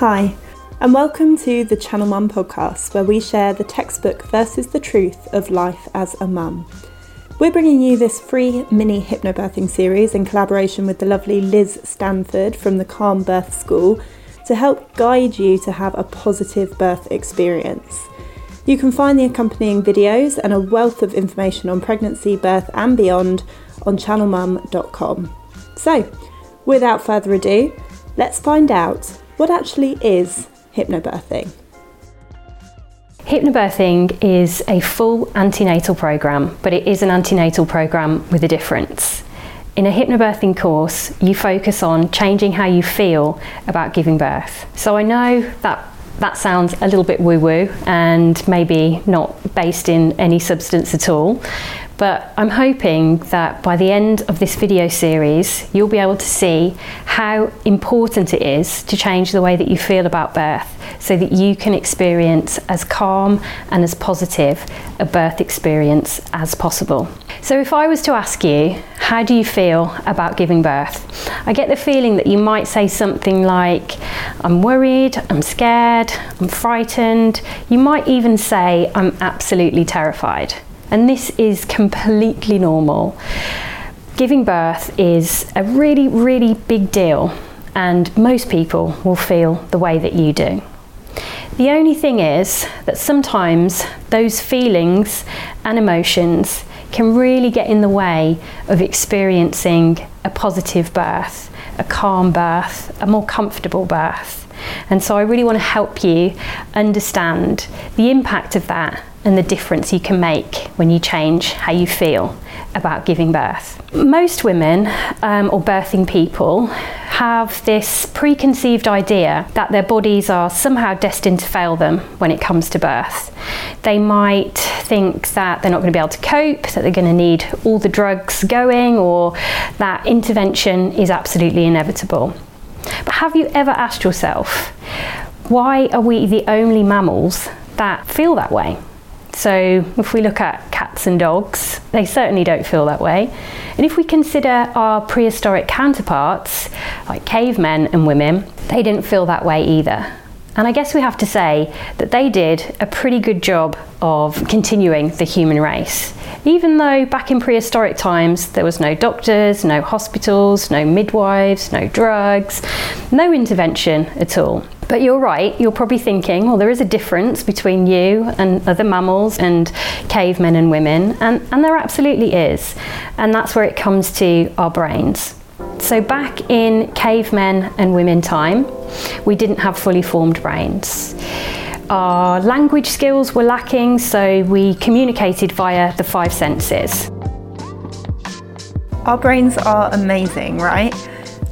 Hi, and welcome to the Channel Mum podcast, where we share the textbook versus the truth of life as a mum. We're bringing you this free mini hypnobirthing series in collaboration with the lovely Liz Stanford from the Calm Birth School to help guide you to have a positive birth experience. You can find the accompanying videos and a wealth of information on pregnancy, birth, and beyond on channelmum.com. So, without further ado, let's find out what actually is hypnobirthing. Hypnobirthing is a full antenatal program, but it is an antenatal program with a difference. In a hypnobirthing course, you focus on changing how you feel about giving birth. So I know that that sounds a little bit woo woo and maybe not based in any substance at all. But I'm hoping that by the end of this video series, you'll be able to see how important it is to change the way that you feel about birth so that you can experience as calm and as positive a birth experience as possible. So, if I was to ask you, how do you feel about giving birth? I get the feeling that you might say something like, I'm worried, I'm scared, I'm frightened. You might even say, I'm absolutely terrified. And this is completely normal. Giving birth is a really, really big deal, and most people will feel the way that you do. The only thing is that sometimes those feelings and emotions can really get in the way of experiencing a positive birth, a calm birth, a more comfortable birth. And so I really want to help you understand the impact of that and the difference you can make when you change how you feel about giving birth. Most women um, or birthing people have this preconceived idea that their bodies are somehow destined to fail them when it comes to birth. They might think that they're not going to be able to cope, that they're going to need all the drugs going, or that intervention is absolutely inevitable. But have you ever asked yourself, why are we the only mammals that feel that way? So, if we look at cats and dogs, they certainly don't feel that way. And if we consider our prehistoric counterparts, like cavemen and women, they didn't feel that way either. And I guess we have to say that they did a pretty good job of continuing the human race. Even though back in prehistoric times there was no doctors, no hospitals, no midwives, no drugs, no intervention at all. But you're right, you're probably thinking, well, there is a difference between you and other mammals and cavemen and women, and, and there absolutely is. And that's where it comes to our brains. So, back in cavemen and women time, we didn't have fully formed brains. Our language skills were lacking, so we communicated via the five senses. Our brains are amazing, right?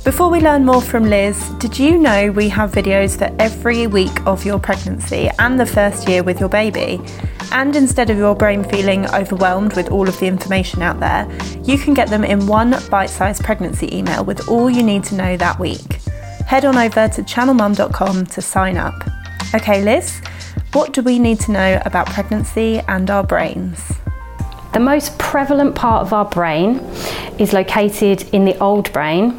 Before we learn more from Liz, did you know we have videos for every week of your pregnancy and the first year with your baby? And instead of your brain feeling overwhelmed with all of the information out there, you can get them in one bite sized pregnancy email with all you need to know that week. Head on over to channelmum.com to sign up. Okay, Liz, what do we need to know about pregnancy and our brains? The most prevalent part of our brain is located in the old brain,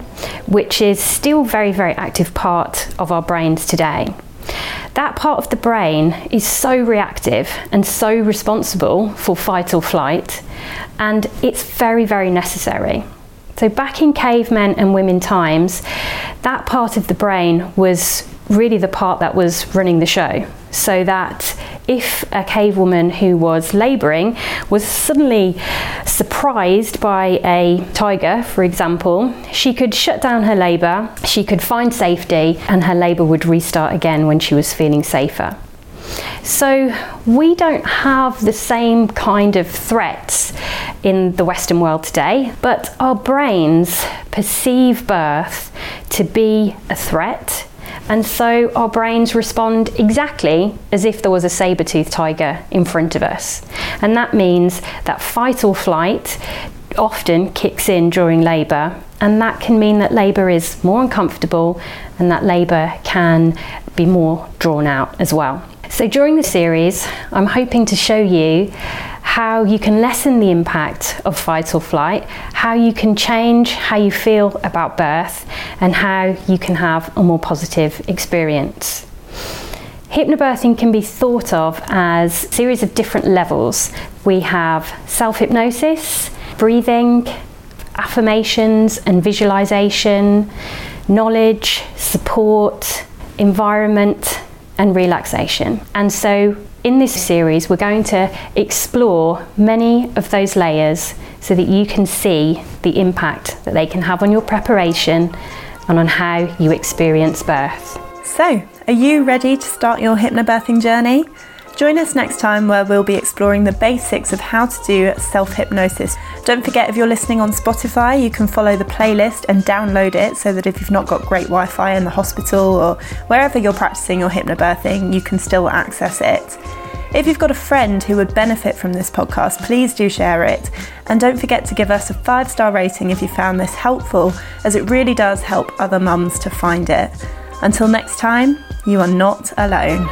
which is still very, very active part of our brains today. That part of the brain is so reactive and so responsible for fight or flight, and it's very, very necessary. So, back in cavemen and women times, that part of the brain was really the part that was running the show. So that if a cave woman who was labouring was suddenly surprised by a tiger, for example, she could shut down her labour, she could find safety, and her labour would restart again when she was feeling safer. So, we don't have the same kind of threats in the Western world today, but our brains perceive birth to be a threat and so our brains respond exactly as if there was a saber toothed tiger in front of us. And that means that fight or flight often kicks in during labour, and that can mean that labour is more uncomfortable and that labour can be more drawn out as well. So, during the series, I'm hoping to show you how you can lessen the impact of fight or flight, how you can change how you feel about birth, and how you can have a more positive experience. Hypnobirthing can be thought of as a series of different levels. We have self hypnosis, breathing, affirmations and visualization, knowledge, support, environment, and relaxation. And so, in this series, we're going to explore many of those layers so that you can see the impact that they can have on your preparation and on how you experience birth. So, are you ready to start your hypnobirthing journey? Join us next time where we'll be exploring the basics of how to do self hypnosis. Don't forget, if you're listening on Spotify, you can follow the playlist and download it so that if you've not got great Wi Fi in the hospital or wherever you're practicing your hypnobirthing, you can still access it. If you've got a friend who would benefit from this podcast, please do share it. And don't forget to give us a five star rating if you found this helpful, as it really does help other mums to find it. Until next time, you are not alone.